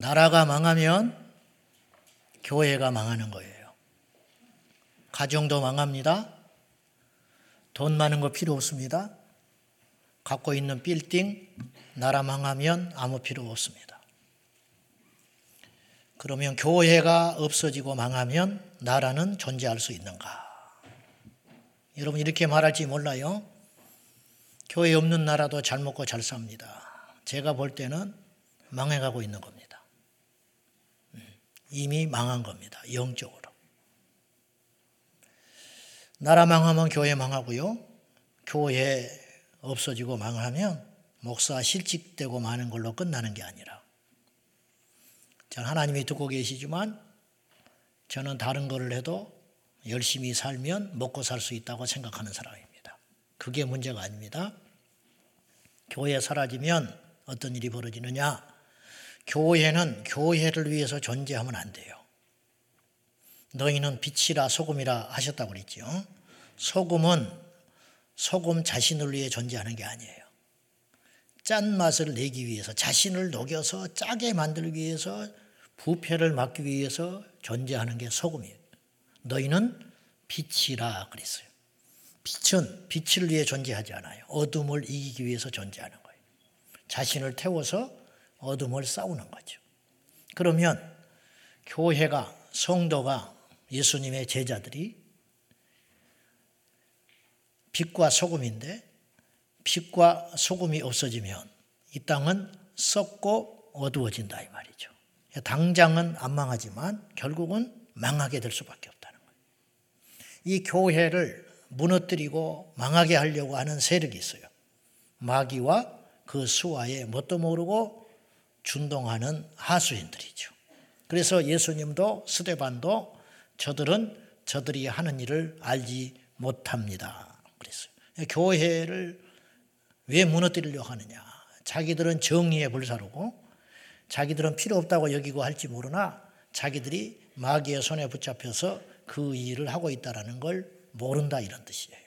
나라가 망하면 교회가 망하는 거예요. 가정도 망합니다. 돈 많은 거 필요 없습니다. 갖고 있는 빌딩, 나라 망하면 아무 필요 없습니다. 그러면 교회가 없어지고 망하면 나라는 존재할 수 있는가? 여러분 이렇게 말할지 몰라요. 교회 없는 나라도 잘 먹고 잘 삽니다. 제가 볼 때는 망해가고 있는 겁니다. 이미 망한 겁니다. 영적으로. 나라 망하면 교회 망하고요. 교회 없어지고 망하면 목사 실직되고 마는 걸로 끝나는 게 아니라 전 하나님이 듣고 계시지만 저는 다른 거를 해도 열심히 살면 먹고 살 수 있다고 생각하는 사람입니다. 그게 문제가 아닙니다. 교회 사라지면 어떤 일이 벌어지느냐? 교회는 교회를 위해서 존재하면 안 돼요. 너희는 빛이라 소금이라 하셨다고 그랬죠. 소금은 소금 자신을 위해 존재하는 게 아니에요. 짠 맛을 내기 위해서 자신을 녹여서 짜게 만들기 위해서 부패를 막기 위해서 존재하는 게 소금이에요. 너희는 빛이라 그랬어요. 빛은 빛을 위해 존재하지 않아요. 어둠을 이기기 위해서 존재하는 거예요. 자신을 태워서 어둠을 싸우는 거죠. 그러면 교회가 성도가 예수님의 제자들이 빛과 소금인데 빛과 소금이 없어지면 이 땅은 썩고 어두워진다 이 말이죠. 당장은 안 망하지만 결국은 망하게 될 수밖에 없다는 거예요. 이 교회를 무너뜨리고 망하게 하려고 하는 세력이 있어요. 마귀와 그 수하에 뭣도 모르고 준동하는 하수인들이죠. 그래서 예수님도 스데반도 저들은 저들이 하는 일을 알지 못합니다. 그랬어요. 교회를 왜 무너뜨리려고 하느냐? 자기들은 정의의 불사르고 자기들은 필요 없다고 여기고 할지 모르나 자기들이 마귀의 손에 붙잡혀서 그 일을 하고 있다라는 걸 모른다 이런 뜻이에요.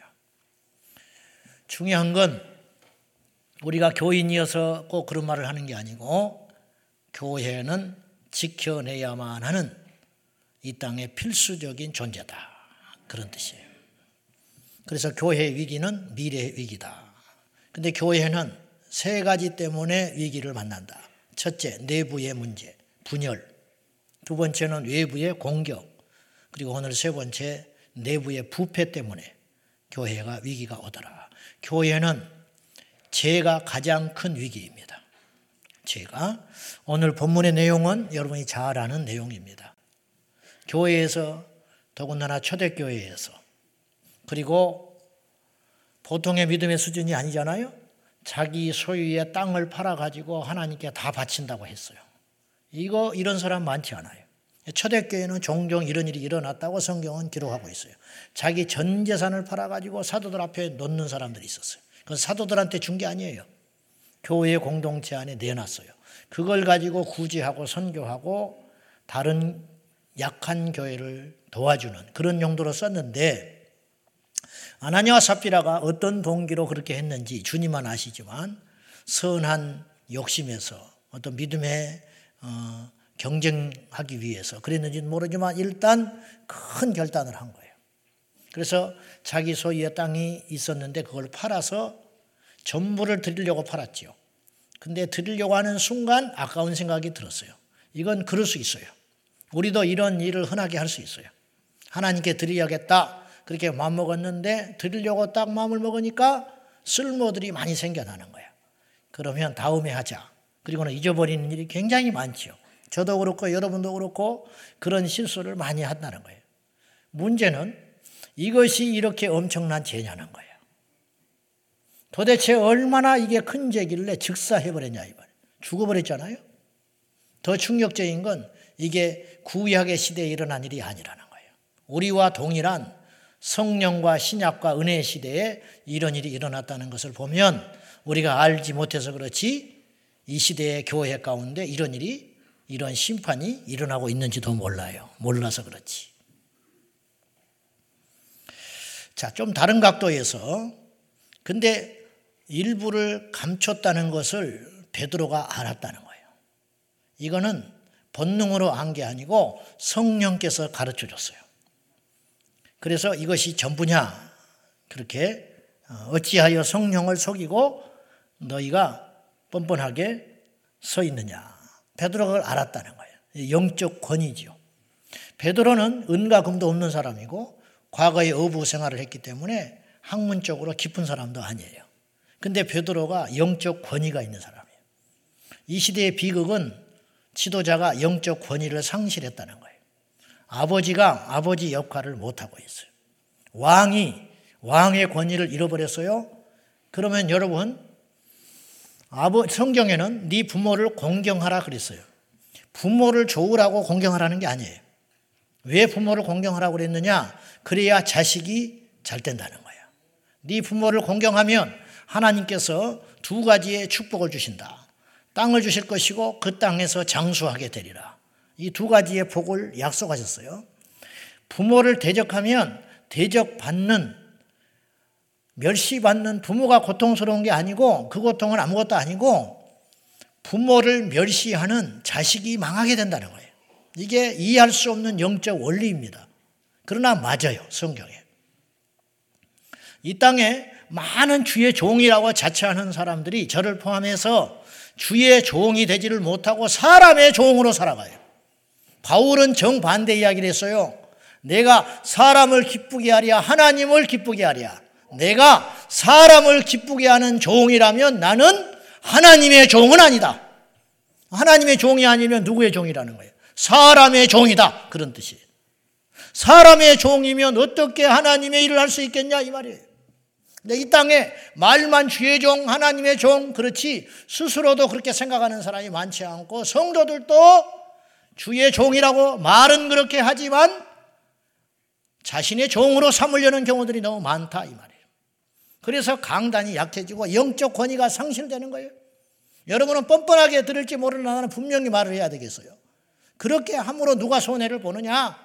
중요한 건 우리가 교인이어서 꼭 그런 말을 하는 게 아니고 교회는 지켜내야만 하는 이 땅의 필수적인 존재다. 그런 뜻이에요. 그래서 교회의 위기는 미래의 위기다. 근데 교회는 세 가지 때문에 위기를 만난다. 첫째, 내부의 문제, 분열. 두 번째는 외부의 공격. 그리고 오늘 세 번째, 내부의 부패 때문에 교회가 위기가 오더라. 교회는 죄가 가장 큰 위기입니다. 죄가. 오늘 본문의 내용은 여러분이 잘 아는 내용입니다. 교회에서 더군다나 초대교회에서 그리고 보통의 믿음의 수준이 아니잖아요. 자기 소유의 땅을 팔아 가지고 하나님께 다 바친다고 했어요. 이거, 이런 사람 많지 않아요. 초대교회는 종종 이런 일이 일어났다고 성경은 기록하고 있어요. 자기 전 재산을 팔아 가지고 사도들 앞에 놓는 사람들이 있었어요. 그 사도들한테 준 게 아니에요. 교회 공동체 안에 내놨어요. 그걸 가지고 구제하고 선교하고 다른 약한 교회를 도와주는 그런 용도로 썼는데 아나니와 삽비라가 어떤 동기로 그렇게 했는지 주님만 아시지만 선한 욕심에서 어떤 믿음의 어, 경쟁하기 위해서 그랬는지는 모르지만 일단 큰 결단을 한 거예요. 그래서 자기 소유의 땅이 있었는데 그걸 팔아서 전부를 드리려고 팔았지요. 근데 드리려고 하는 순간 아까운 생각이 들었어요. 이건 그럴 수 있어요. 우리도 이런 일을 흔하게 할 수 있어요. 하나님께 드려야겠다. 그렇게 마음 먹었는데 드리려고 딱 마음을 먹으니까 쓸모들이 많이 생겨나는 거야. 그러면 다음에 하자. 그리고는 잊어버리는 일이 굉장히 많죠. 저도 그렇고 여러분도 그렇고 그런 실수를 많이 한다는 거예요. 문제는 이것이 이렇게 엄청난 죄냐는 거예요. 도대체 얼마나 이게 큰 죄길래 즉사해버렸냐, 이말 죽어버렸잖아요? 더 충격적인 건 이게 구약의 시대에 일어난 일이 아니라는 거예요. 우리와 동일한 성령과 신약과 은혜 시대에 이런 일이 일어났다는 것을 보면 우리가 알지 못해서 그렇지 이 시대의 교회 가운데 이런 일이 이런 심판이 일어나고 있는지도 몰라요. 몰라서 그렇지. 자, 좀 다른 각도에서 근데 일부를 감췄다는 것을 베드로가 알았다는 거예요. 이거는 본능으로 한 게 아니고 성령께서 가르쳐 줬어요. 그래서 이것이 전부냐? 그렇게 어, 어찌하여 성령을 속이고 너희가 뻔뻔하게 서 있느냐? 베드로가 그걸 알았다는 거예요. 영적 권위지요. 베드로는 은과 금도 없는 사람이고 과거에 어부 생활을 했기 때문에 학문적으로 깊은 사람도 아니에요. 근데 베드로가 영적 권위가 있는 사람이에요. 이 시대의 비극은 지도자가 영적 권위를 상실했다는 거예요. 아버지가 아버지 역할을 못하고 있어요. 왕이 왕의 권위를 잃어버렸어요. 그러면 여러분, 성경에는 네 부모를 공경하라 그랬어요. 부모를 좋으라고 공경하라는 게 아니에요. 왜 부모를 공경하라고 그랬느냐? 그래야 자식이 잘 된다는 거예요. 네 부모를 공경하면 하나님께서 두 가지의 축복을 주신다. 땅을 주실 것이고 그 땅에서 장수하게 되리라. 이 두 가지의 복을 약속하셨어요. 부모를 대적하면 대적받는 멸시받는 부모가 고통스러운 게 아니고 그 고통은 아무것도 아니고 부모를 멸시하는 자식이 망하게 된다는 거예요. 이게 이해할 수 없는 영적 원리입니다. 그러나 맞아요, 성경에. 이 땅에 많은 주의 종이라고 자처하는 사람들이 저를 포함해서 주의 종이 되지를 못하고 사람의 종으로 살아가요. 바울은 정반대 이야기를 했어요. 내가 사람을 기쁘게 하랴, 하나님을 기쁘게 하랴. 내가 사람을 기쁘게 하는 종이라면 나는 하나님의 종은 아니다. 하나님의 종이 아니면 누구의 종이라는 거예요? 사람의 종이다. 그런 뜻이에요. 사람의 종이면 어떻게 하나님의 일을 할 수 있겠냐 이 말이에요. 근데 이 땅에 말만 주의 종, 하나님의 종, 그렇지 스스로도 그렇게 생각하는 사람이 많지 않고 성도들도 주의 종이라고 말은 그렇게 하지만 자신의 종으로 삼으려는 경우들이 너무 많다 이 말이에요. 그래서 강단이 약해지고 영적 권위가 상실되는 거예요. 여러분은 뻔뻔하게 들을지 모르는 나는 분명히 말을 해야 되겠어요. 그렇게 함으로 누가 손해를 보느냐?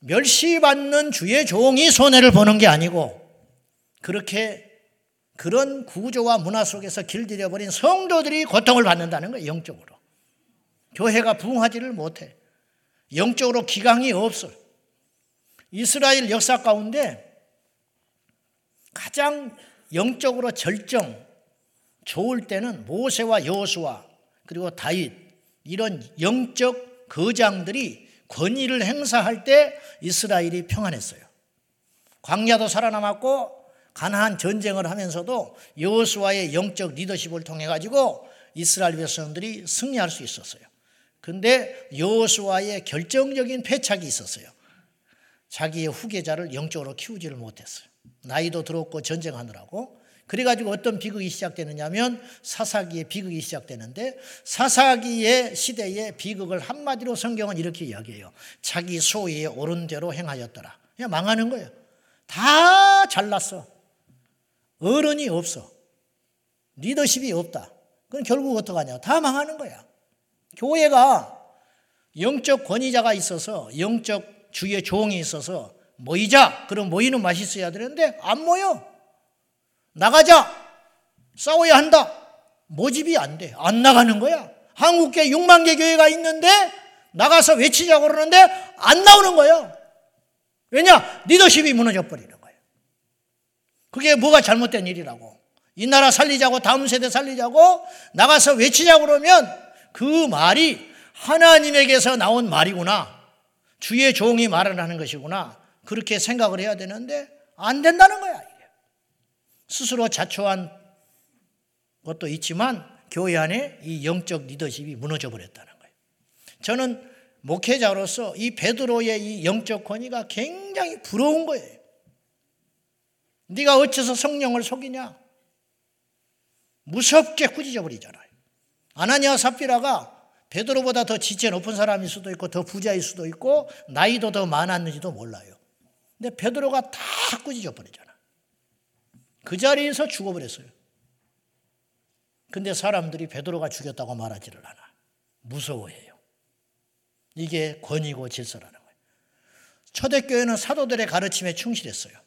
멸시받는 주의 종이 손해를 보는 게 아니고 그렇게 그런 구조와 문화 속에서 길들여 버린 성도들이 고통을 받는다는 거예요, 영적으로. 교회가 부흥하지를 못해. 영적으로 기강이 없어. 이스라엘 역사 가운데 가장 영적으로 절정 좋을 때는 모세와 여호수아 그리고 다윗 이런 영적 거장들이 권위를 행사할 때 이스라엘이 평안했어요. 광야도 살아남았고 가나안 전쟁을 하면서도 여호수아의 영적 리더십을 통해 가지고 이스라엘 백성들이 승리할 수 있었어요. 근데 여호수아의 결정적인 패착이 있었어요. 자기의 후계자를 영적으로 키우지를 못했어요. 나이도 들었고 전쟁하느라고. 그래가지고 어떤 비극이 시작되느냐면 사사기의 비극이 시작되는데 사사기의 시대의 비극을 한마디로 성경은 이렇게 이야기해요. 자기 소위에 옳은 대로 행하였더라. 그냥 망하는 거예요. 다 잘났어. 어른이 없어. 리더십이 없다. 그럼 결국 어떡하냐. 다 망하는 거야. 교회가 영적 권위자가 있어서 영적 주의 종이 있어서 모이자. 그럼 모이는 맛이 있어야 되는데 안 모여. 나가자. 싸워야 한다. 모집이 안 돼. 안 나가는 거야. 한국계 6만 개 교회가 있는데 나가서 외치자고 그러는데 안 나오는 거예요. 왜냐? 리더십이 무너져 버리는 거예요. 그게 뭐가 잘못된 일이라고. 이 나라 살리자고 다음 세대 살리자고 나가서 외치자고 그러면 그 말이 하나님에게서 나온 말이구나. 주의 종이 말을 하는 것이구나. 그렇게 생각을 해야 되는데 안 된다는 거야. 스스로 자초한 것도 있지만 교회 안에 이 영적 리더십이 무너져 버렸다는 거예요. 저는 목회자로서 이 베드로의 이 영적 권위가 굉장히 부러운 거예요. 네가 어째서 성령을 속이냐? 무섭게 꾸짖어 버리잖아요. 아나니아 삽비라가 베드로보다 더 지체 높은 사람일 수도 있고 더 부자일 수도 있고 나이도 더 많았는지도 몰라요. 근데 베드로가 다 꾸짖어 버리잖아. 그 자리에서 죽어버렸어요. 근데 사람들이 베드로가 죽였다고 말하지를 않아. 무서워해요. 이게 권위고 질서라는 거예요. 초대교회는 사도들의 가르침에 충실했어요.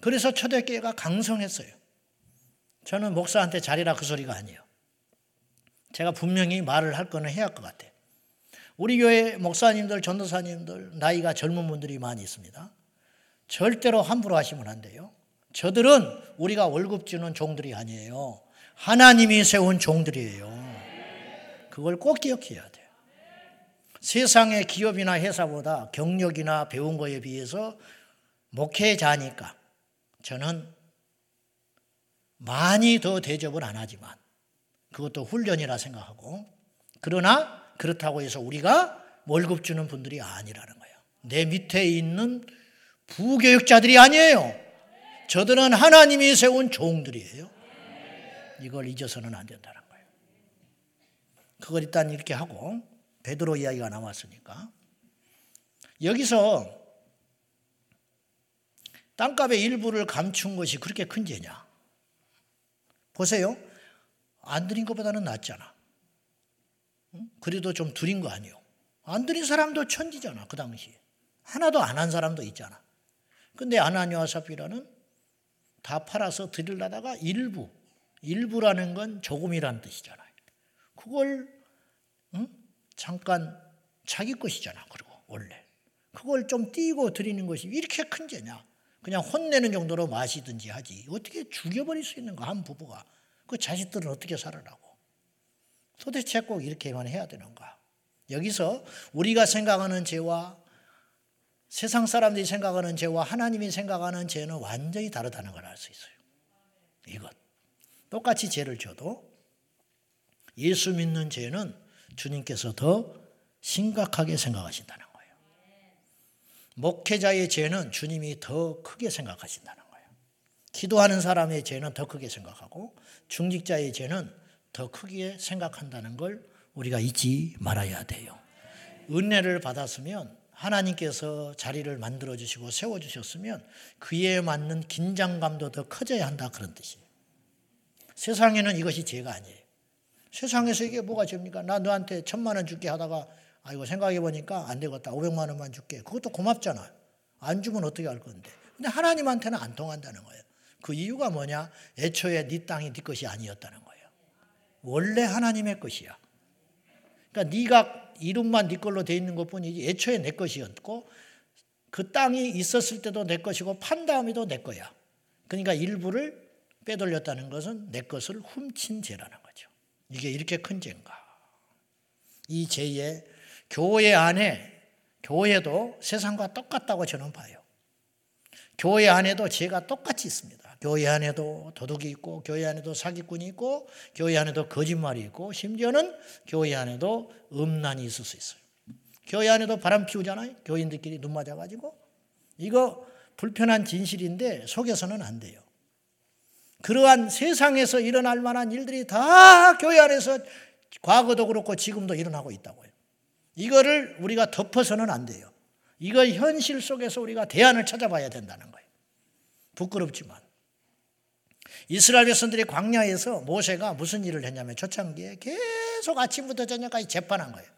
그래서 초대교회가 강성했어요. 저는 목사한테 잘해라 그 소리가 아니에요. 제가 분명히 말을 할 거는 해야 할 것 같아. 우리 교회 목사님들, 전도사님들, 나이가 젊은 분들이 많이 있습니다. 절대로 함부로 하시면 안 돼요. 저들은 우리가 월급 주는 종들이 아니에요. 하나님이 세운 종들이에요. 그걸 꼭 기억해야 돼요. 세상의 기업이나 회사보다 경력이나 배운 거에 비해서 목회자니까 저는 많이 더 대접을 안 하지만 그것도 훈련이라 생각하고 그러나 그렇다고 해서 우리가 월급 주는 분들이 아니라는 거예요. 내 밑에 있는 부교육자들이 아니에요. 저들은 하나님이 세운 종들이에요. 이걸 잊어서는 안 된다는 거예요. 그걸 일단 이렇게 하고 베드로 이야기가 나왔으니까 여기서 땅값의 일부를 감춘 것이 그렇게 큰 죄냐? 보세요. 안 드린 것보다는 낫잖아. 그래도 좀 드린 거 아니요. 안 드린 사람도 천지잖아, 그 당시에. 하나도 안 한 사람도 있잖아. 근데 아나니와 사피라는 다 팔아서 드리려다가 일부, 일부라는 건 조금이라는 뜻이잖아요. 그걸 응? 잠깐 자기 것이잖아, 그리고 원래. 그걸 좀 띄고 드리는 것이 이렇게 큰 죄냐? 그냥 혼내는 정도로 마시든지 하지. 어떻게 죽여버릴 수 있는가, 한 부부가. 그 자식들은 어떻게 살아라고. 도대체 꼭 이렇게만 해야 되는가. 여기서 우리가 생각하는 죄와 세상 사람들이 생각하는 죄와 하나님이 생각하는 죄는 완전히 다르다는 걸 알 수 있어요. 이것. 똑같이 죄를 져도 예수 믿는 죄는 주님께서 더 심각하게 생각하신다는. 목회자의 죄는 주님이 더 크게 생각하신다는 거예요. 기도하는 사람의 죄는 더 크게 생각하고 중직자의 죄는 더 크게 생각한다는 걸 우리가 잊지 말아야 돼요. 은혜를 받았으면 하나님께서 자리를 만들어 주시고 세워 주셨으면 그에 맞는 긴장감도 더 커져야 한다 그런 뜻이에요. 세상에는 이것이 죄가 아니에요. 세상에서 이게 뭐가 죄입니까? 나 너한테 천만 원 줄게 하다가 아이고 생각해 보니까 안 되겠다. 500만 원만 줄게. 그것도 고맙잖아. 안 주면 어떻게 할 건데. 근데 하나님한테는 안 통한다는 거예요. 그 이유가 뭐냐? 애초에 네 땅이 네 것이 아니었다는 거예요. 원래 하나님의 것이야. 그러니까 네가 이름만 네 걸로 돼 있는 것뿐이지 애초에 내 것이었고 그 땅이 있었을 때도 내 것이고 판 다음에도 내 거야. 그러니까 일부를 빼돌렸다는 것은 내 것을 훔친 죄라는 거죠. 이게 이렇게 큰 죄인가? 이 죄에 교회 안에 교회도 세상과 똑같다고 저는 봐요. 교회 안에도 죄가 똑같이 있습니다. 교회 안에도 도둑이 있고 교회 안에도 사기꾼이 있고 교회 안에도 거짓말이 있고 심지어는 교회 안에도 음란이 있을 수 있어요. 교회 안에도 바람 피우잖아요. 교인들끼리 눈 맞아 가지고 이거 불편한 진실인데 속여서는 안 돼요. 그러한 세상에서 일어날 만한 일들이 다 교회 안에서 과거도 그렇고 지금도 일어나고 있다고요. 이거를 우리가 덮어서는 안 돼요. 이거 현실 속에서 우리가 대안을 찾아봐야 된다는 거예요. 부끄럽지만. 이스라엘 백성들이 광야에서 모세가 무슨 일을 했냐면 초창기에 계속 아침부터 저녁까지 재판한 거예요.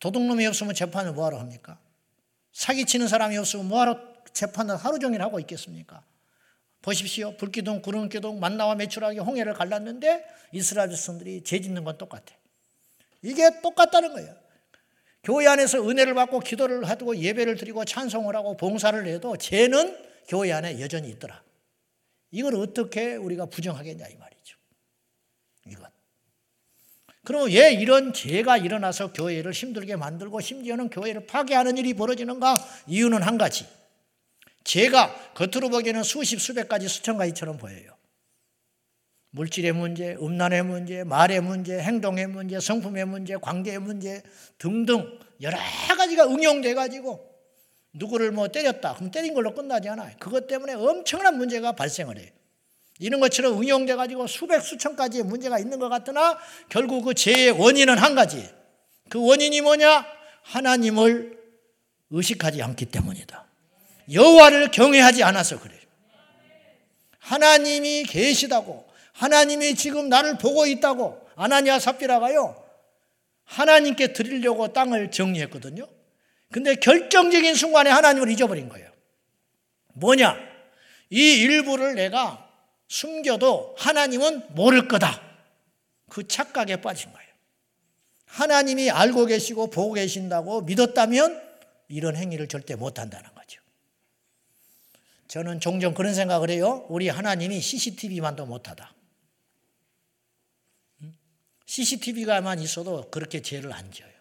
도둑놈이 없으면 재판을 뭐하러 합니까? 사기치는 사람이 없으면 뭐하러 재판을 하루 종일 하고 있겠습니까? 보십시오. 불기둥, 구름기둥, 만나와 매출하기 홍해를 갈랐는데 이스라엘 백성들이 죄 짓는 건 똑같아. 이게 똑같다는 거예요. 교회 안에서 은혜를 받고 기도를 하고 예배를 드리고 찬송을 하고 봉사를 해도 죄는 교회 안에 여전히 있더라. 이걸 어떻게 우리가 부정하겠냐 이 말이죠. 이것. 그럼 왜 이런 죄가 일어나서 교회를 힘들게 만들고 심지어는 교회를 파괴하는 일이 벌어지는가? 이유는 한 가지. 죄가 겉으로 보기에는 수십 수백 가지 수천 가지처럼 보여요. 물질의 문제, 음란의 문제, 말의 문제, 행동의 문제, 성품의 문제, 관계의 문제 등등 여러 가지가 응용돼 가지고 누구를 뭐 때렸다. 그럼 때린 걸로 끝나지 않아요. 그것 때문에 엄청난 문제가 발생을 해요. 이런 것처럼 응용돼 가지고 수백 수천 가지의 문제가 있는 것 같으나 결국 그 죄의 원인은 한 가지. 그 원인이 뭐냐? 하나님을 의식하지 않기 때문이다. 여호와를 경외하지 않아서 그래요. 하나님이 계시다고 하나님이 지금 나를 보고 있다고 아나니아 삽비라가요. 하나님께 드리려고 땅을 정리했거든요. 근데 결정적인 순간에 하나님을 잊어버린 거예요. 뭐냐? 이 일부를 내가 숨겨도 하나님은 모를 거다. 그 착각에 빠진 거예요. 하나님이 알고 계시고 보고 계신다고 믿었다면 이런 행위를 절대 못 한다는 거죠. 저는 종종 그런 생각을 해요. 우리 하나님이 CCTV만도 못하다. CCTV가만 있어도 그렇게 죄를 안 지어요.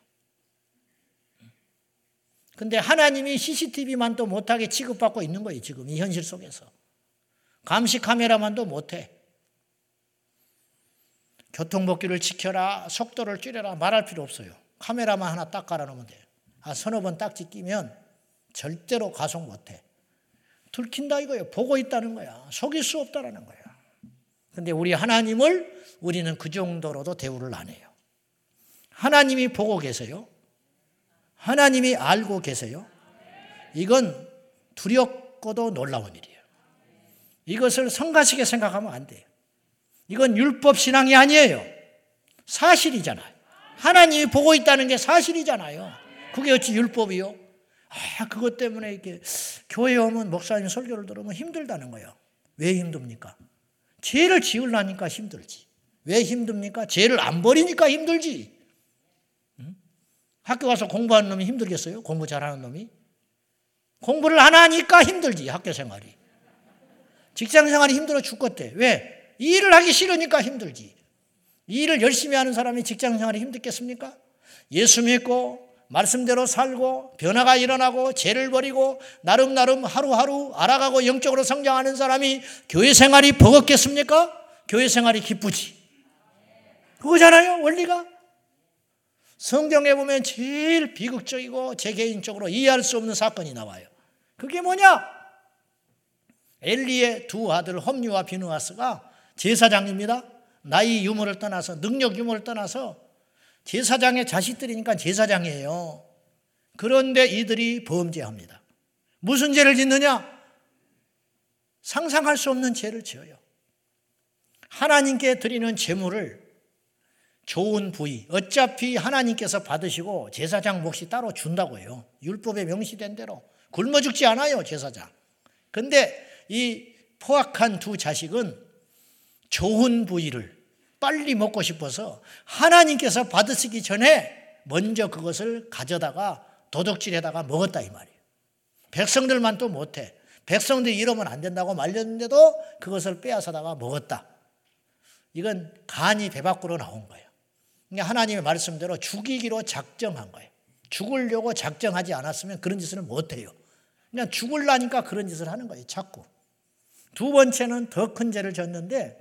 근데 하나님이 CCTV만도 못하게 취급받고 있는 거예요, 지금 이 현실 속에서. 감시 카메라만도 못해. 교통법규를 지켜라, 속도를 줄여라 말할 필요 없어요. 카메라만 하나 딱 깔아놓으면 돼요. 아, 서너 번 딱지 끼면 절대로 가속 못해. 들킨다 이거예요. 보고 있다는 거야. 속일 수 없다라는 거야. 근데 우리 하나님을 우리는 그 정도로도 대우를 안 해요. 하나님이 보고 계세요. 하나님이 알고 계세요. 이건 두렵고도 놀라운 일이에요. 이것을 성가시게 생각하면 안 돼요. 이건 율법 신앙이 아니에요. 사실이잖아요. 하나님이 보고 있다는 게 사실이잖아요. 그게 어찌 율법이요? 아, 그것 때문에 이렇게 교회 오면 목사님 설교를 들으면 힘들다는 거예요. 왜 힘듭니까? 죄를 지으려니까 힘들지. 왜 힘듭니까? 죄를 안 버리니까 힘들지. 응? 학교 가서 공부하는 놈이 힘들겠어요? 공부 잘하는 놈이? 공부를 안 하니까 힘들지, 학교 생활이. 직장 생활이 힘들어 죽겠대. 왜? 일을 하기 싫으니까 힘들지. 일을 열심히 하는 사람이 직장 생활이 힘들겠습니까? 예수 믿고 말씀대로 살고 변화가 일어나고 죄를 버리고 나름 나름 하루하루 알아가고 영적으로 성장하는 사람이 교회 생활이 버겁겠습니까? 교회 생활이 기쁘지. 그거잖아요, 원리가. 성경에 보면 제일 비극적이고 제 개인적으로 이해할 수 없는 사건이 나와요. 그게 뭐냐? 엘리의 두 아들 험류와 비누아스가 제사장입니다. 나이 유무를 떠나서 능력 유무를 떠나서 제사장의 자식들이니까 제사장이에요. 그런데 이들이 범죄합니다. 무슨 죄를 짓느냐? 상상할 수 없는 죄를 지어요. 하나님께 드리는 제물을 좋은 부위, 어차피 하나님께서 받으시고 제사장 몫이 따로 준다고 해요. 율법에 명시된 대로. 굶어 죽지 않아요, 제사장. 근데 이 포악한 두 자식은 좋은 부위를 빨리 먹고 싶어서 하나님께서 받으시기 전에 먼저 그것을 가져다가 도둑질에다가 먹었다 이 말이에요. 백성들만 또 못해. 백성들이 이러면 안 된다고 말렸는데도 그것을 빼앗아다가 먹었다. 이건 간이 배 밖으로 나온 거예요. 그러니까 하나님의 말씀대로 죽이기로 작정한 거예요. 죽으려고 작정하지 않았으면 그런 짓을 못해요. 그냥 죽을라니까 그런 짓을 하는 거예요. 자꾸. 두 번째는 더 큰 죄를 졌는데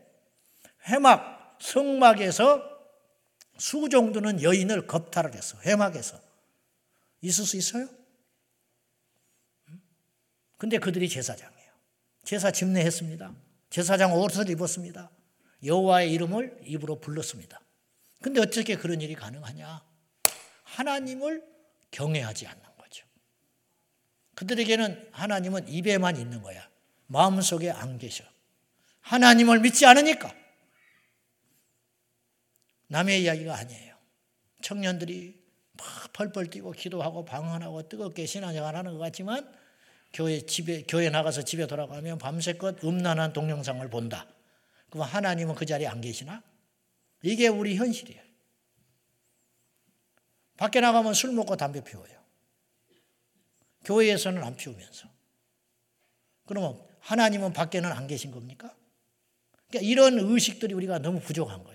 해막 성막에서 수 정도는 여인을 겁탈을 했어. 해막에서. 있을 수 있어요? 근데 그들이 제사장이에요. 제사 집례했습니다. 제사장 옷을 입었습니다. 여호와의 이름을 입으로 불렀습니다. 근데 어떻게 그런 일이 가능하냐? 하나님을 경외하지 않는 거죠. 그들에게는 하나님은 입에만 있는 거야. 마음속에 안 계셔. 하나님을 믿지 않으니까. 남의 이야기가 아니에요. 청년들이 막 펄펄 뛰고 기도하고 방언하고 뜨겁게 신앙생활 하는 것 같지만 교회 집에 교회 나가서 집에 돌아가면 밤새껏 음란한 동영상을 본다. 그럼 하나님은 그 자리에 안 계시나? 이게 우리 현실이에요. 밖에 나가면 술 먹고 담배 피워요. 교회에서는 안 피우면서. 그러면 하나님은 밖에는 안 계신 겁니까? 그러니까 이런 의식들이 우리가 너무 부족한 거예요.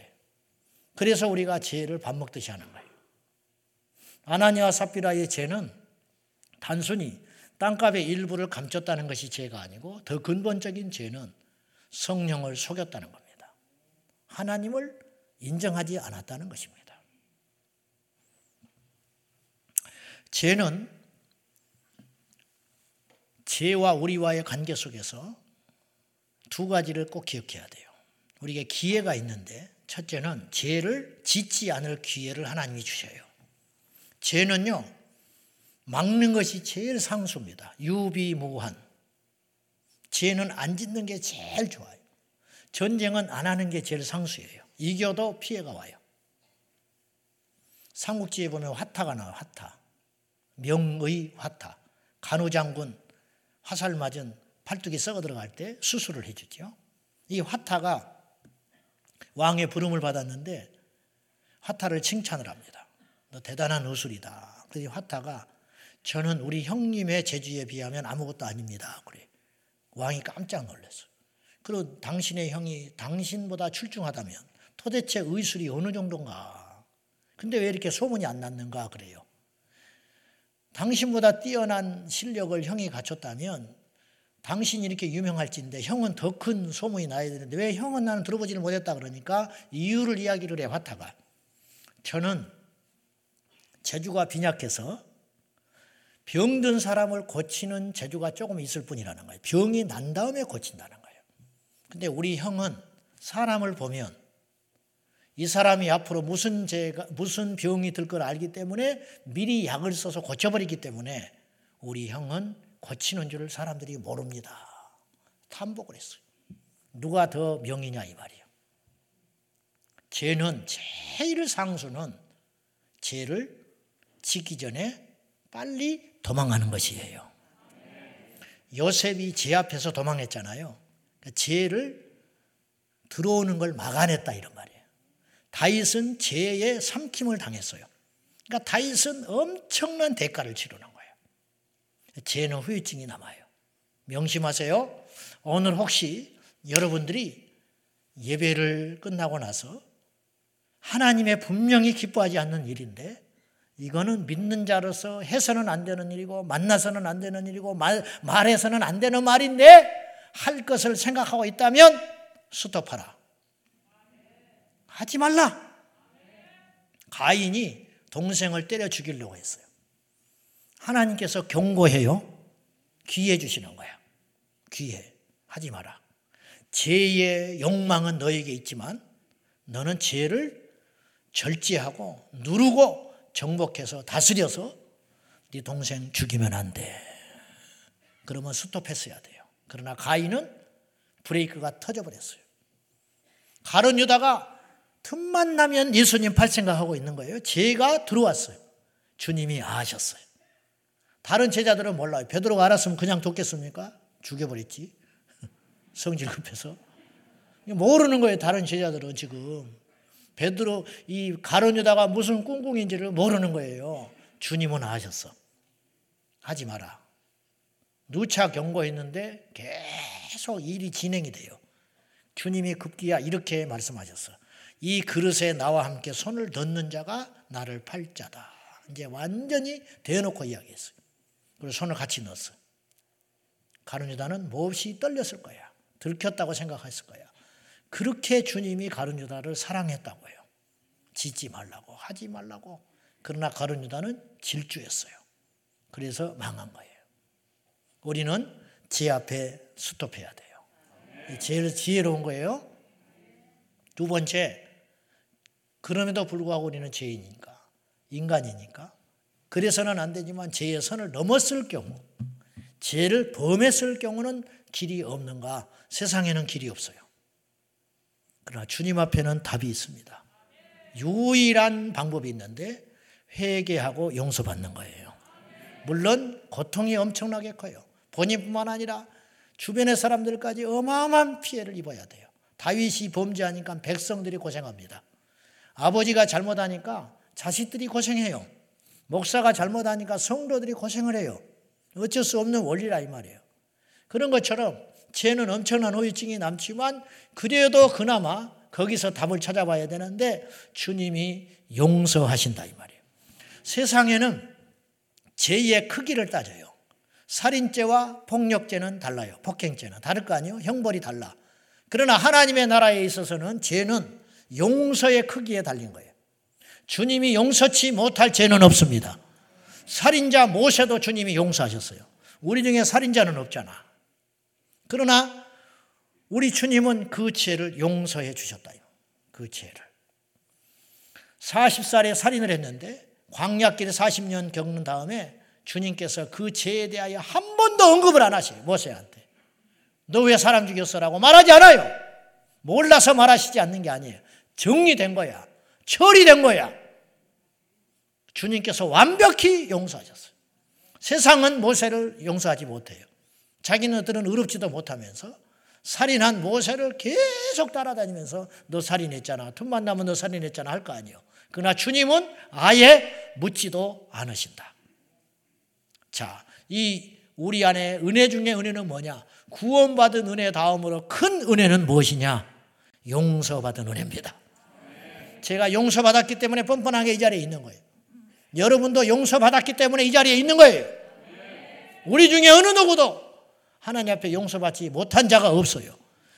그래서 우리가 죄를 밥 먹듯이 하는 거예요. 아나니와 삽비라의 죄는 단순히 땅값의 일부를 감췄다는 것이 죄가 아니고 더 근본적인 죄는 성령을 속였다는 겁니다. 하나님을 인정하지 않았다는 것입니다. 죄는 죄와 우리와의 관계 속에서 두 가지를 꼭 기억해야 돼요. 우리에게 기회가 있는데 첫째는 죄를 짓지 않을 기회를 하나님이 주셔요. 죄는요, 막는 것이 제일 상수입니다. 유비무한. 죄는 안 짓는 게 제일 좋아요. 전쟁은 안 하는 게 제일 상수예요. 이겨도 피해가 와요. 삼국지에 보면 화타가 나와요, 화타. 명의 화타. 간우장군 화살 맞은 팔뚝이 썩어 들어갈 때 수술을 해주죠. 이 화타가 왕의 부름을 받았는데 화타를 칭찬을 합니다. 너 대단한 의술이다. 그래서 화타가 저는 우리 형님의 재주에 비하면 아무것도 아닙니다. 그래. 왕이 깜짝 놀랐어. 그리고 당신의 형이 당신보다 출중하다면 도대체 의술이 어느 정도인가? 근데 왜 이렇게 소문이 안 났는가 그래요. 당신보다 뛰어난 실력을 형이 갖췄다면 당신이 이렇게 유명할진데 형은 더 큰 소문이 나야 되는데 왜 형은 나는 들어보지를 못했다 그러니까 이유를 이야기를 해 화타가 저는 재주가 빈약해서 병든 사람을 고치는 재주가 조금 있을 뿐이라는 거예요. 병이 난 다음에 고친다는 거예요. 근데 우리 형은 사람을 보면 이 사람이 앞으로 무슨 죄가 무슨 병이 들 걸 알기 때문에 미리 약을 써서 고쳐버리기 때문에 우리 형은 고치는 줄을 사람들이 모릅니다. 탐복을 했어요. 누가 더 명이냐 이 말이에요. 죄는 제일 상수는 죄를 지기 전에 빨리 도망가는 것이에요. 요셉이 죄 앞에서 도망했잖아요. 그러니까 죄를 들어오는 걸 막아냈다 이런 말이에요. 다윗은 죄에 삼킴을 당했어요. 그러니까 다윗은 엄청난 대가를 치르는. 죄는 후유증이 남아요. 명심하세요. 오늘 혹시 여러분들이 예배를 끝나고 나서 하나님의 분명히 기뻐하지 않는 일인데 이거는 믿는 자로서 해서는 안 되는 일이고 만나서는 안 되는 일이고 말, 말해서는 안 되는 말인데 할 것을 생각하고 있다면 스톱하라. 하지 말라. 가인이 동생을 때려 죽이려고 했어요. 하나님께서 경고해요. 기회 주시는 거야. 기회. 하지 마라. 죄의 욕망은 너에게 있지만 너는 죄를 절제하고 누르고 정복해서 다스려서 네 동생 죽이면 안 돼. 그러면 스톱했어야 돼요. 그러나 가인은 브레이크가 터져버렸어요. 가론 유다가 틈만 나면 예수님 팔 생각하고 있는 거예요. 죄가 들어왔어요. 주님이 아셨어요. 다른 제자들은 몰라요. 베드로가 알았으면 그냥 돕겠습니까? 죽여버렸지. 성질 급해서. 모르는 거예요. 다른 제자들은 지금. 베드로 이 가론유다가 무슨 꿍꿍인지를 모르는 거예요. 주님은 아셨어. 하지 마라. 누차 경고했는데 계속 일이 진행이 돼요. 주님이 급기야 이렇게 말씀하셨어. 이 그릇에 나와 함께 손을 넣는 자가 나를 팔 자다. 이제 완전히 대놓고 이야기했어요. 그리고 손을 같이 넣었어. 가룟유다는 몹시 떨렸을 거야. 들켰다고 생각했을 거야. 그렇게 주님이 가룟 유다를 사랑했다고 해요. 짓지 말라고 하지 말라고. 그러나 가룟 유다는 질주했어요. 그래서 망한 거예요. 우리는 지 앞에 스톱해야 돼요. 제일 지혜로운 거예요. 두 번째, 그럼에도 불구하고 우리는 죄인이니까, 인간이니까, 그래서는 안 되지만 죄의 선을 넘었을 경우, 죄를 범했을 경우는 길이 없는가? 세상에는 길이 없어요. 그러나 주님 앞에는 답이 있습니다. 유일한 방법이 있는데 회개하고 용서받는 거예요. 물론 고통이 엄청나게 커요. 본인뿐만 아니라 주변의 사람들까지 어마어마한 피해를 입어야 돼요. 다윗이 범죄하니까 백성들이 고생합니다. 아버지가 잘못하니까 자식들이 고생해요. 목사가 잘못하니까 성도들이 고생을 해요. 어쩔 수 없는 원리라 이 말이에요. 그런 것처럼 죄는 엄청난 후유증이 남지만 그래도 그나마 거기서 답을 찾아봐야 되는데 주님이 용서하신다 이 말이에요. 세상에는 죄의 크기를 따져요. 살인죄와 폭력죄는 달라요. 폭행죄는 다를 거 아니에요. 형벌이 달라. 그러나 하나님의 나라에 있어서는 죄는 용서의 크기에 달린 거예요. 주님이 용서치 못할 죄는 없습니다. 살인자 모세도 주님이 용서하셨어요. 우리 중에 살인자는 없잖아. 그러나 우리 주님은 그 죄를 용서해 주셨다. 그 죄를. 40살에 살인을 했는데 광약길에 40년 겪는 다음에 주님께서 그 죄에 대하여 한 번도 언급을 안 하세요. 모세한테. 너 왜 사람 죽였어라고 말하지 않아요. 몰라서 말하시지 않는 게 아니에요. 정리된 거야. 처리된 거야. 주님께서 완벽히 용서하셨어요. 세상은 모세를 용서하지 못해요. 자기네들은 의롭지도 못하면서 살인한 모세를 계속 따라다니면서 너 살인했잖아. 틈만 나면 너 살인했잖아 할 거 아니에요. 그러나 주님은 아예 묻지도 않으신다. 자, 이 우리 안에 은혜 중에 은혜는 뭐냐? 구원받은 은혜 다음으로 큰 은혜는 무엇이냐? 용서받은 은혜입니다. 제가 용서받았기 때문에 뻔뻔하게 이 자리에 있는 거예요. 여러분도 용서받았기 때문에 이 자리에 있는 거예요. 우리 중에 어느 누구도 하나님 앞에 용서받지 못한 자가 없어요.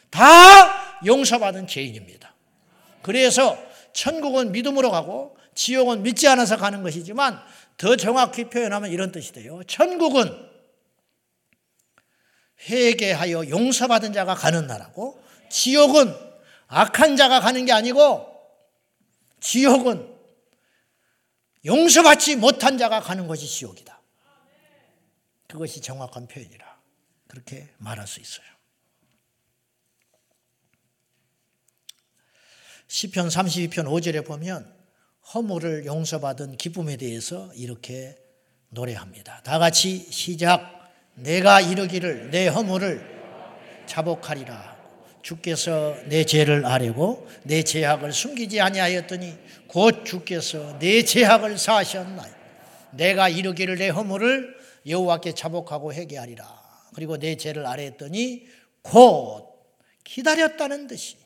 다 용서받은 죄인입니다. 그래서 천국은 믿음으로 가고 지옥은 믿지 않아서 가는 것이지만 더 정확히 표현하면 이런 뜻이 돼요. 천국은 회개하여 용서받은 자가 가는 나라고 지옥은 악한 자가 가는 게 아니고 지옥은 용서받지 못한 자가 가는 것이 지옥이다. 그것이 정확한 표현이라 그렇게 말할 수 있어요. 시편 32편 5절에 보면 허물을 용서받은 기쁨에 대해서 이렇게 노래합니다. 다 같이 시작. 내가 이르기를 내 허물을 자복하리라. 주께서 내 죄를 아뢰고 내 죄악을 숨기지 아니하였더니 곧 주께서 내 죄악을 사하셨나요. 내가 이르기를 내 허물을 여호와께 자복하고 회개하리라. 그리고 내 죄를 아뢰었더니 곧 기다렸다는 듯이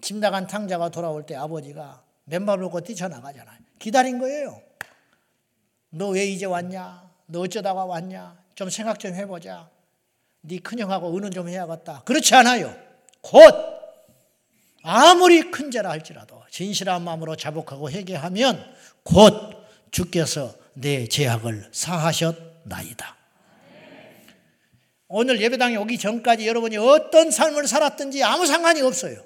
집 나간 탕자가 돌아올 때 아버지가 맨발 놓고 뛰쳐나가잖아요. 기다린 거예요. 너 왜 이제 왔냐? 너 어쩌다가 왔냐? 좀 생각 좀 해보자. 네 큰형하고 의논 좀 해야겠다. 그렇지 않아요. 곧 아무리 큰 죄라 할지라도 진실한 마음으로 자복하고 회개하면 곧 주께서 내 죄악을 사하셨나이다. 오늘 예배당에 오기 전까지 여러분이 어떤 삶을 살았든지 아무 상관이 없어요.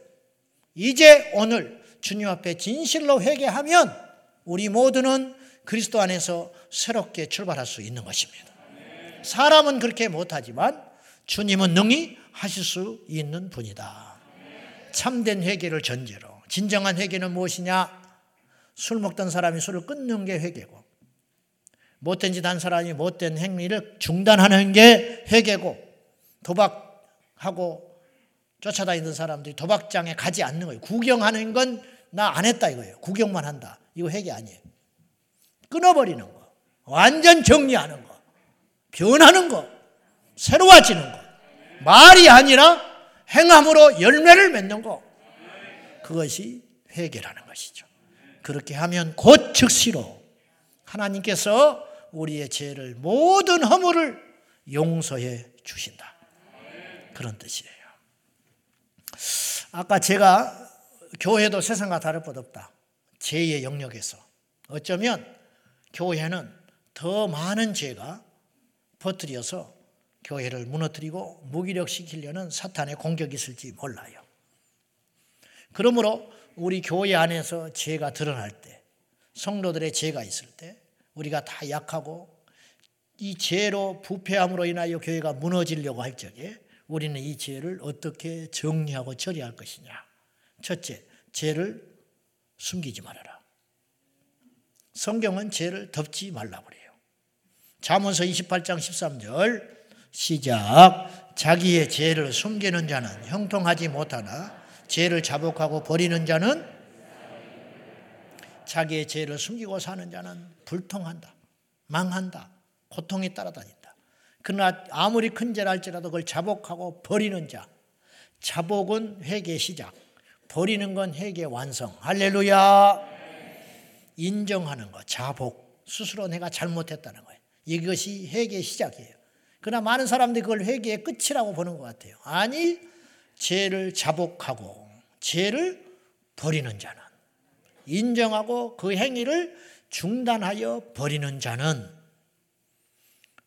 이제 오늘 주님 앞에 진실로 회개하면 우리 모두는 그리스도 안에서 새롭게 출발할 수 있는 것입니다. 사람은 그렇게 못하지만 주님은 능히 하실 수 있는 분이다. 참된 회개를 전제로. 진정한 회개는 무엇이냐? 술 먹던 사람이 술을 끊는 게 회개고, 못된 짓 한 사람이 못된 행위를 중단하는 게 회개고, 도박하고 쫓아다니는 사람들이 도박장에 가지 않는 거예요. 구경하는 건 나 안 했다 이거예요. 구경만 한다. 이거 회개 아니에요. 끊어버리는 거. 완전 정리하는 거. 변하는 거. 새로워지는 거. 말이 아니라 행함으로 열매를 맺는 거. 그것이 회개라는 것이죠. 그렇게 하면 곧 즉시로 하나님께서 우리의 죄를 모든 허물을 용서해 주신다. 그런 뜻이에요. 아까 제가 교회도 세상과 다를 것 없다. 죄의 영역에서. 어쩌면 교회는 더 많은 죄가 퍼뜨려서 교회를 무너뜨리고 무기력시키려는 사탄의 공격이 있을지 몰라요. 그러므로 우리 교회 안에서 죄가 드러날 때, 성도들의 죄가 있을 때, 우리가 다 약하고 이 죄로 부패함으로 인하여 교회가 무너지려고 할 적에 우리는 이 죄를 어떻게 정리하고 처리할 것이냐. 첫째, 죄를 숨기지 말아라. 성경은 죄를 덮지 말라 그래요. 잠언서 28장 13절 시작 자기의 죄를 숨기는 자는 형통하지 못하나 죄를 자복하고 버리는 자는 자기의 죄를 숨기고 사는 자는 불통한다. 망한다. 고통이 따라다닌다. 그러나 아무리 큰 죄라 할지라도 그걸 자복하고 버리는 자. 자복은 회개 시작. 버리는 건 회개 완성. 할렐루야. 인정하는 거. 자복. 스스로 내가 잘못했다는 거예요. 이것이 회개 시작이에요. 그러나 많은 사람들이 그걸 회개의 끝이라고 보는 것 같아요. 아니, 죄를 자복하고 죄를 버리는 자는 인정하고 그 행위를 중단하여 버리는 자는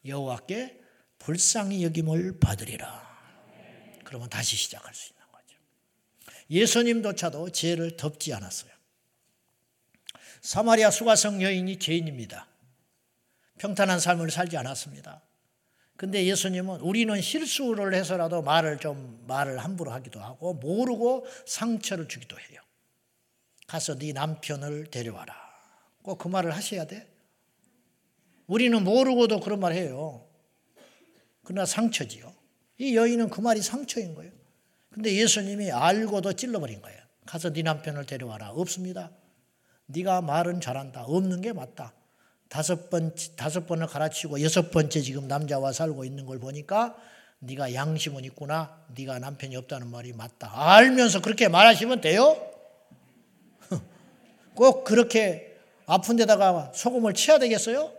여호와께 불쌍히 여김을 받으리라. 그러면 다시 시작할 수 있는 거죠. 예수님조차도 죄를 덮지 않았어요. 사마리아 수가성 여인이 죄인입니다. 평탄한 삶을 살지 않았습니다. 근데 예수님은 우리는 실수를 해서라도 말을 좀 말을 함부로 하기도 하고 모르고 상처를 주기도 해요. 가서 네 남편을 데려와라. 꼭 그 말을 하셔야 돼. 우리는 모르고도 그런 말 해요. 그러나 상처지요. 이 여인은 그 말이 상처인 거예요. 근데 예수님이 알고도 찔러버린 거예요. 가서 네 남편을 데려와라. 없습니다. 네가 말은 잘한다. 없는 게 맞다. 다섯 번 다섯 번을 가르치고 여섯 번째 지금 남자와 살고 있는 걸 보니까 네가 양심은 있구나. 네가 남편이 없다는 말이 맞다. 알면서 그렇게 말하시면 돼요? 꼭 그렇게 아픈 데다가 소금을 쳐야 되겠어요?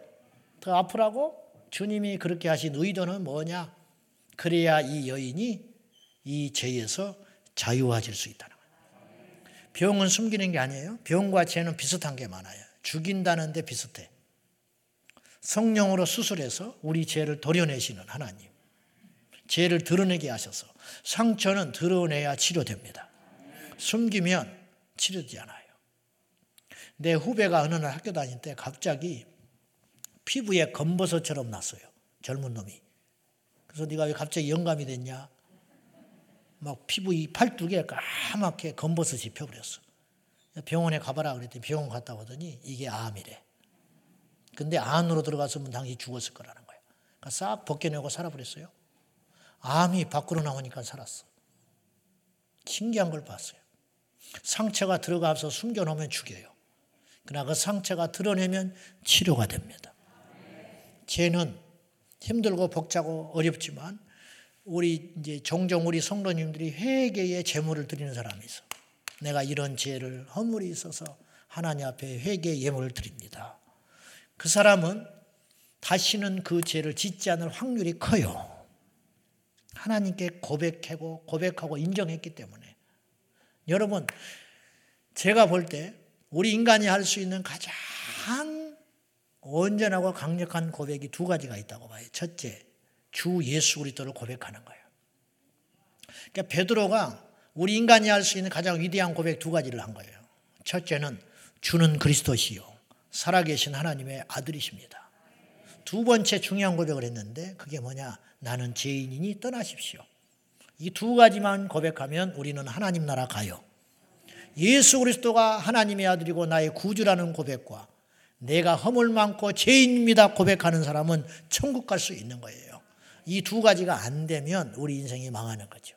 더 아프라고? 주님이 그렇게 하신 의도는 뭐냐? 그래야 이 여인이 이 죄에서 자유화질 수 있다는 거예요. 병은 숨기는 게 아니에요. 병과 죄는 비슷한 게 많아요. 죽인다는데 비슷해. 성령으로 수술해서 우리 죄를 도려내시는 하나님. 죄를 드러내게 하셔서 상처는 드러내야 치료됩니다. 숨기면 치료되지 않아요. 내 후배가 어느 날 학교 다닐 때 갑자기 피부에 검버섯처럼 났어요. 젊은 놈이. 그래서 네가 왜 갑자기 영감이 됐냐? 막 피부 이 팔뚝에 까맣게 검버섯이 펴버렸어. 병원에 가봐라 그랬더니 병원 갔다 오더니 이게 암이래. 근데 안으로 들어갔으면 당연히 죽었을 거라는 거예요. 그러니까 싹 벗겨내고 살아버렸어요. 암이 밖으로 나오니까 살았어. 신기한 걸 봤어요. 상처가 들어가서 숨겨놓으면 죽여요. 그러나 그 상처가 드러내면 치료가 됩니다. 죄는 힘들고 벅차고 어렵지만 우리 이제 종종 우리 성도님들이 회개의 제물을 드리는 사람이 있어. 내가 이런 죄를 허물이 있어서 하나님 앞에 회개의 예물을 드립니다. 그 사람은 다시는 그 죄를 짓지 않을 확률이 커요. 하나님께 고백하고 고백하고 인정했기 때문에 여러분 제가 볼 때 우리 인간이 할 수 있는 가장 온전하고 강력한 고백이 두 가지가 있다고 봐요. 첫째, 주 예수 그리스도를 고백하는 거예요. 그러니까 베드로가 우리 인간이 할 수 있는 가장 위대한 고백 두 가지를 한 거예요. 첫째는 주는 그리스도시요 살아계신 하나님의 아들이십니다. 두 번째 중요한 고백을 했는데 그게 뭐냐? 나는 죄인이니 떠나십시오. 이 두 가지만 고백하면 우리는 하나님 나라 가요. 예수 그리스도가 하나님의 아들이고 나의 구주라는 고백과 내가 허물 많고 죄인입니다 고백하는 사람은 천국 갈 수 있는 거예요. 이 두 가지가 안 되면 우리 인생이 망하는 거죠.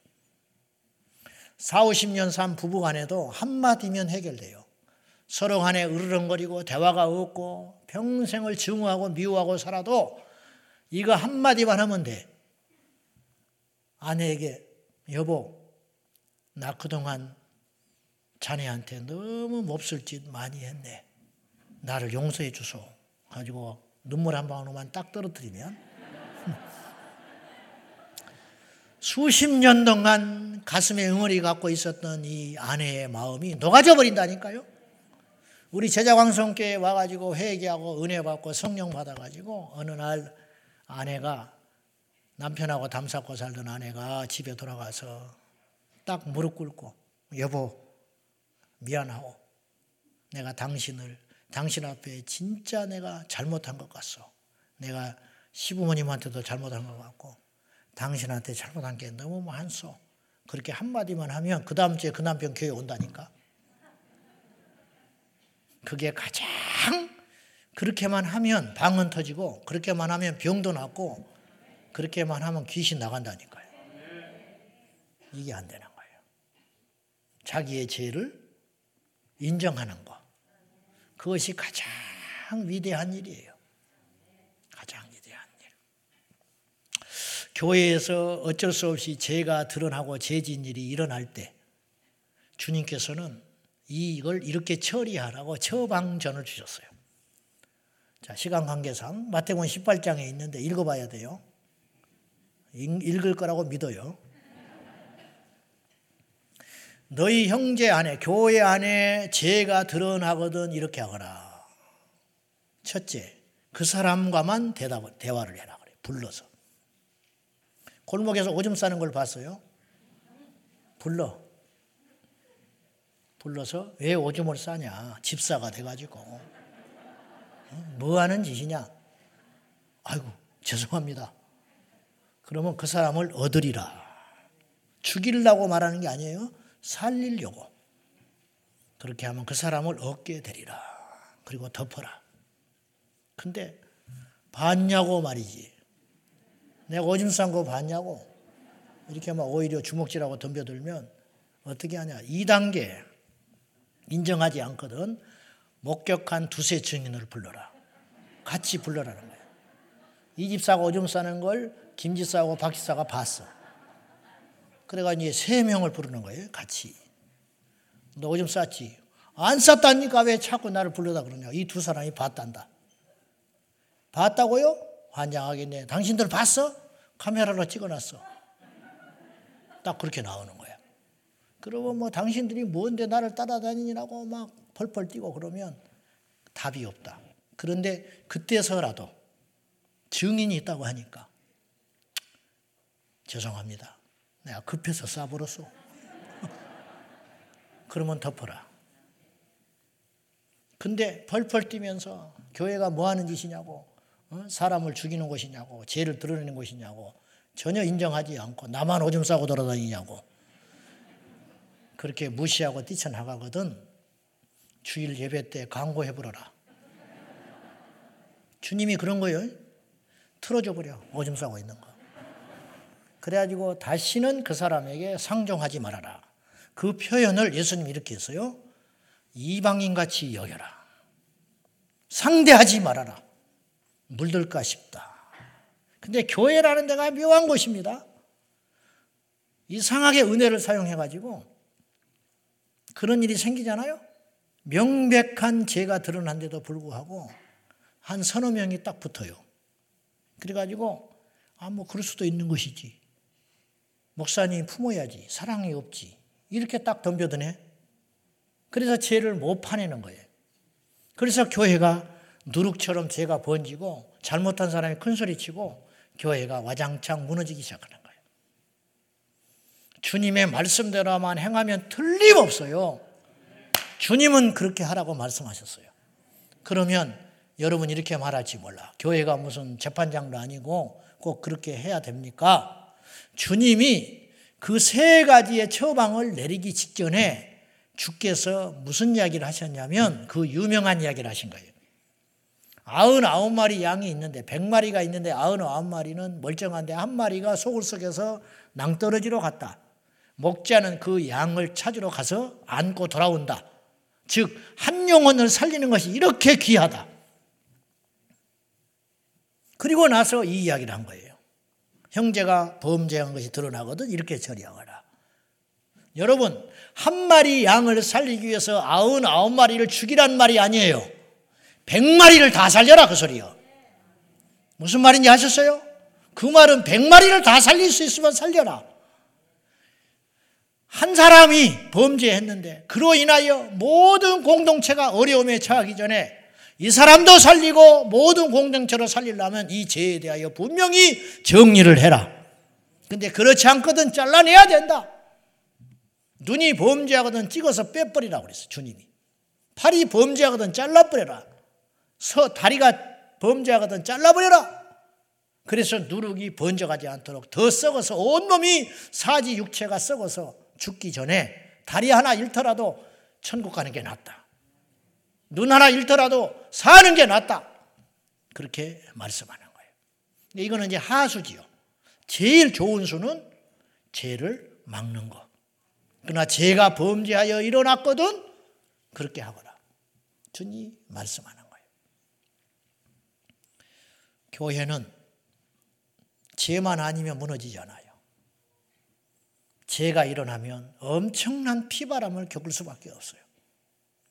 4, 50년 산 부부 간에도 한마디면 해결돼요. 서로 간에 으르렁거리고 대화가 없고 평생을 증오하고 미워하고 살아도 이거 한마디만 하면 돼. 아내에게 여보 나 그동안 자네한테 너무 몹쓸 짓 많이 했네. 나를 용서해 주소. 가지고 눈물 한 방울만 딱 떨어뜨리면 수십 년 동안 가슴에 응어리 갖고 있었던 이 아내의 마음이 녹아져 버린다니까요. 우리 제자광성교회 와가지고 회개하고 은혜 받고 성령 받아가지고 어느 날 아내가 남편하고 담쌓고 살던 아내가 집에 돌아가서 딱 무릎 꿇고 여보 미안하오. 내가 당신을 당신 앞에 진짜 내가 잘못한 것 같소. 내가 시부모님한테도 잘못한 것 같고 당신한테 잘못한 게 너무 많소. 그렇게 한마디만 하면 그 다음 주에 그 남편 교회 온다니까 그게 가장 그렇게만 하면 방은 터지고 그렇게만 하면 병도 낫고 그렇게만 하면 귀신 나간다니까요. 이게 안 되는 거예요. 자기의 죄를 인정하는 것. 그것이 가장 위대한 일이에요. 가장 위대한 일. 교회에서 어쩔 수 없이 죄가 드러나고 죄진 일이 일어날 때 주님께서는 이걸 이렇게 처리하라고 처방전을 주셨어요. 자, 시간 관계상 마태복음 18장에 있는데 읽어봐야 돼요. 읽 을 거라고 믿어요. 너희 형제 안에, 교회 안에 죄가 드러나거든 이렇게 하거라. 첫째, 그 사람과만 대답, 대화를 해라 그래. 불러서. 골목에서 오줌 싸는 걸 봤어요? 불러. 불러서 왜 오줌을 싸냐? 집사가 돼가지고. 뭐 하는 짓이냐? 아이고, 죄송합니다. 그러면 그 사람을 얻으리라. 죽이려고 말하는 게 아니에요. 살리려고. 그렇게 하면 그 사람을 얻게 되리라. 그리고 덮어라. 근데 봤냐고 말이지. 내가 오줌 싼 거 봤냐고. 이렇게 막 오히려 주먹질하고 덤벼들면 어떻게 하냐. 2단계 인정하지 않거든. 목격한 두세 증인을 불러라. 같이 불러라는 거예요. 이 집사가 오줌 싸는 걸 김 집사하고 박 집사가 봤어. 그래가 이제 세 명을 부르는 거예요. 같이. 너 오줌 쌌지? 안 쌌다니까 왜 자꾸 나를 불러다 그러냐. 이 두 사람이 봤단다. 봤다고요? 환장하겠네. 당신들 봤어? 카메라로 찍어놨어. 딱 그렇게 나오는 거야. 그러고 뭐 당신들이 뭔데 나를 따라다니냐고 막 펄펄 뛰고 그러면 답이 없다. 그런데 그때서라도 증인이 있다고 하니까 죄송합니다. 내가 급해서 쏴버렸어. 그러면 덮어라. 근데 펄펄 뛰면서 교회가 뭐 하는 짓이냐고, 어? 사람을 죽이는 곳이냐고, 죄를 드러내는 곳이냐고, 전혀 인정하지 않고, 나만 오줌 싸고 돌아다니냐고, 그렇게 무시하고 뛰쳐나가거든, 주일 예배 때 강고해 버려라. 주님이 그런 거예요. 틀어줘 버려. 오줌 싸고 있는 거. 그래가지고 다시는 그 사람에게 상종하지 말아라. 그 표현을 예수님이 이렇게 했어요. 이방인 같이 여겨라. 상대하지 말아라. 물들까 싶다. 근데 교회라는 데가 묘한 곳입니다. 이상하게 은혜를 사용해가지고 그런 일이 생기잖아요. 명백한 죄가 드러난데도 불구하고 한 서너 명이 딱 붙어요. 그래가지고, 아, 뭐, 그럴 수도 있는 것이지. 목사님 품어야지. 사랑이 없지. 이렇게 딱 덤벼드네. 그래서 죄를 못 파내는 거예요. 그래서 교회가 누룩처럼 죄가 번지고 잘못한 사람이 큰 소리 치고 교회가 와장창 무너지기 거예요. 주님의 말씀대로만 행하면 틀림없어요. 주님은 그렇게 하라고 말씀하셨어요. 그러면 여러분 이렇게 말할지 몰라. 교회가 무슨 재판장도 아니고 꼭 그렇게 해야 됩니까? 주님이 그 세 가지의 처방을 내리기 직전에 주께서 무슨 이야기를 하셨냐면 그 유명한 이야기를 하신 거예요. 아흔아홉 마리 양이 있는데 백 마리가 있는데 아흔아홉 마리는 멀쩡한데 한 마리가 속을 썩여서 낭떠러지로 갔다. 목자는 그 양을 찾으러 가서 안고 돌아온다. 즉, 한 영혼을 살리는 것이 이렇게 귀하다. 그리고 나서 이 이야기를 한 거예요. 형제가 범죄한 것이 드러나거든 이렇게 처리하거라. 여러분 한 마리 양을 살리기 위해서 아흔 아홉 마리를 죽이란 말이 아니에요. 백 마리를 다 살려라 그 소리요. 무슨 말인지 아셨어요? 그 말은 백 마리를 다 살릴 수 있으면 살려라. 한 사람이 범죄했는데 그로 인하여 모든 공동체가 어려움에 처하기 전에 이 사람도 살리고 모든 공동체를 살리려면 이 죄에 대하여 분명히 정리를 해라. 근데 그렇지 않거든 잘라내야 된다. 눈이 범죄하거든 찍어서 빼버리라고 그랬어, 주님이. 팔이 범죄하거든 잘라버려라. 서, 다리가 범죄하거든 잘라버려라. 그래서 누룩이 번져가지 않도록 더 썩어서 온몸이 사지 육체가 썩어서 죽기 전에 다리 하나 잃더라도 천국 가는 게 낫다. 눈 하나 잃더라도 사는 게 낫다. 그렇게 말씀하는 거예요. 이거는 이제 하수지요. 제일 좋은 수는 죄를 막는 거. 그러나 죄가 범죄하여 일어났거든 그렇게 하거라. 주님 말씀하는 거예요. 교회는 죄만 아니면 무너지잖아요. 죄가 일어나면 엄청난 피바람을 겪을 수밖에 없어요.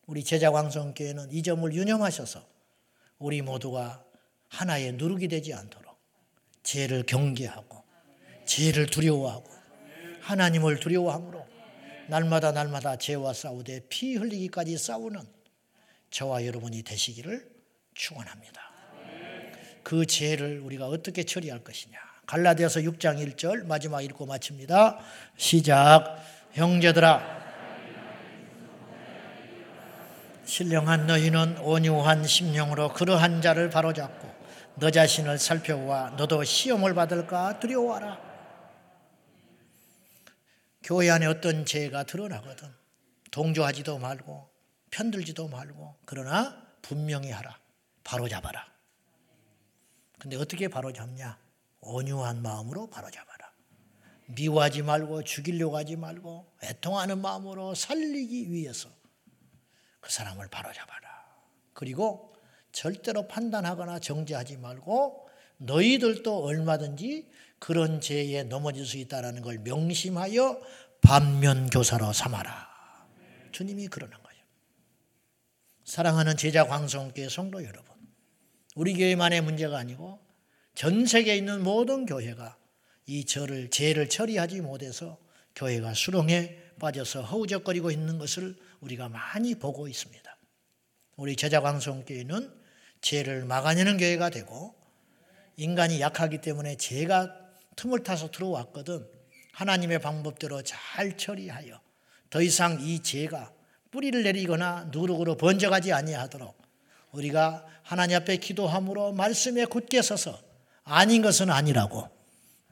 우리 제자광성교회는 이 점을 유념하셔서 우리 모두가 하나의 누룩이 되지 않도록 죄를 경계하고 죄를 두려워하고 하나님을 두려워함으로 날마다 날마다 죄와 싸우되 피 흘리기까지 싸우는 저와 여러분이 되시기를 축원합니다. 그 죄를 우리가 어떻게 처리할 것이냐. 갈라디아서 6장 1절 마지막 읽고 마칩니다. 시작. 형제들아 신령한 너희는 온유한 심령으로 그러한 자를 바로잡고 너 자신을 살펴보아 너도 시험을 받을까 두려워하라. 교회 안에 어떤 죄가 드러나거든. 동조하지도 말고 편들지도 말고 그러나 분명히 하라. 바로잡아라. 근데 어떻게 바로잡냐? 온유한 마음으로 바로잡아라. 미워하지 말고 죽이려고 하지 말고 애통하는 마음으로 살리기 위해서 그 사람을 바로잡아라. 그리고 절대로 판단하거나 정죄하지 말고 너희들도 얼마든지 그런 죄에 넘어질 수 있다는 걸 명심하여 반면 교사로 삼아라. 주님이 그러는 거예요. 사랑하는 제자 광성교회 성도 여러분, 우리 교회만의 문제가 아니고 전 세계에 있는 모든 교회가 이 절을 죄를 처리하지 못해서 교회가 수렁에 빠져서 허우적거리고 있는 것을 우리가 많이 보고 있습니다. 우리 제자광성교회는 죄를 막아내는 교회가 되고 인간이 약하기 때문에 죄가 틈을 타서 들어왔거든 하나님의 방법대로 잘 처리하여 더 이상 이 죄가 뿌리를 내리거나 누룩으로 번져가지 아니하도록 우리가 하나님 앞에 기도함으로 말씀에 굳게 서서 아닌 것은 아니라고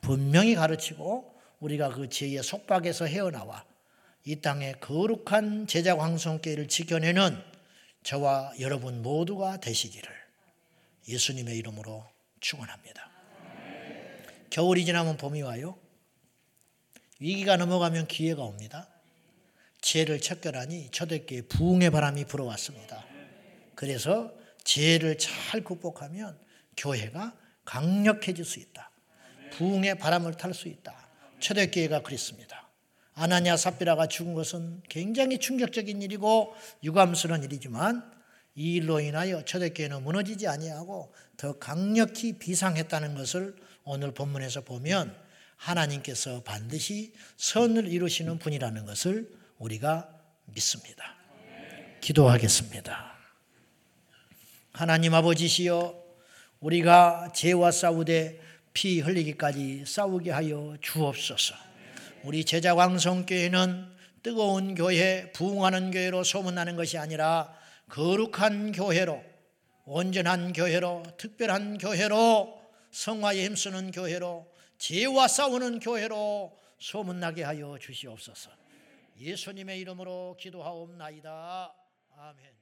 분명히 가르치고 우리가 그 죄의 속박에서 헤어나와 이 땅의 거룩한 제자 광성교회를 지켜내는 저와 여러분 모두가 되시기를 예수님의 이름으로 축원합니다. 겨울이 지나면 봄이 와요. 위기가 넘어가면 기회가 옵니다. 죄를 척결하니 초대교회 부흥의 바람이 불어왔습니다. 그래서 죄를 잘 극복하면 교회가 강력해질 수 있다. 부흥의 바람을 탈 수 있다. 초대 교회가 그랬습니다. 아나니아 삽비라가 죽은 것은 굉장히 충격적인 일이고 유감스러운 일이지만 이 일로 인하여 초대교회는 무너지지 아니하고 더 강력히 비상했다는 것을 오늘 본문에서 보면 하나님께서 반드시 선을 이루시는 분이라는 것을 우리가 믿습니다. 기도하겠습니다. 하나님 아버지시여 우리가 죄와 싸우되 피 흘리기까지 싸우게 하여 주옵소서. 우리 제자 광성교회는 뜨거운 교회, 부흥하는 교회로 소문나는 것이 아니라 거룩한 교회로, 온전한 교회로, 특별한 교회로, 성화에 힘쓰는 교회로, 죄와 싸우는 교회로 소문나게 하여 주시옵소서. 예수님의 이름으로 기도하옵나이다. 아멘.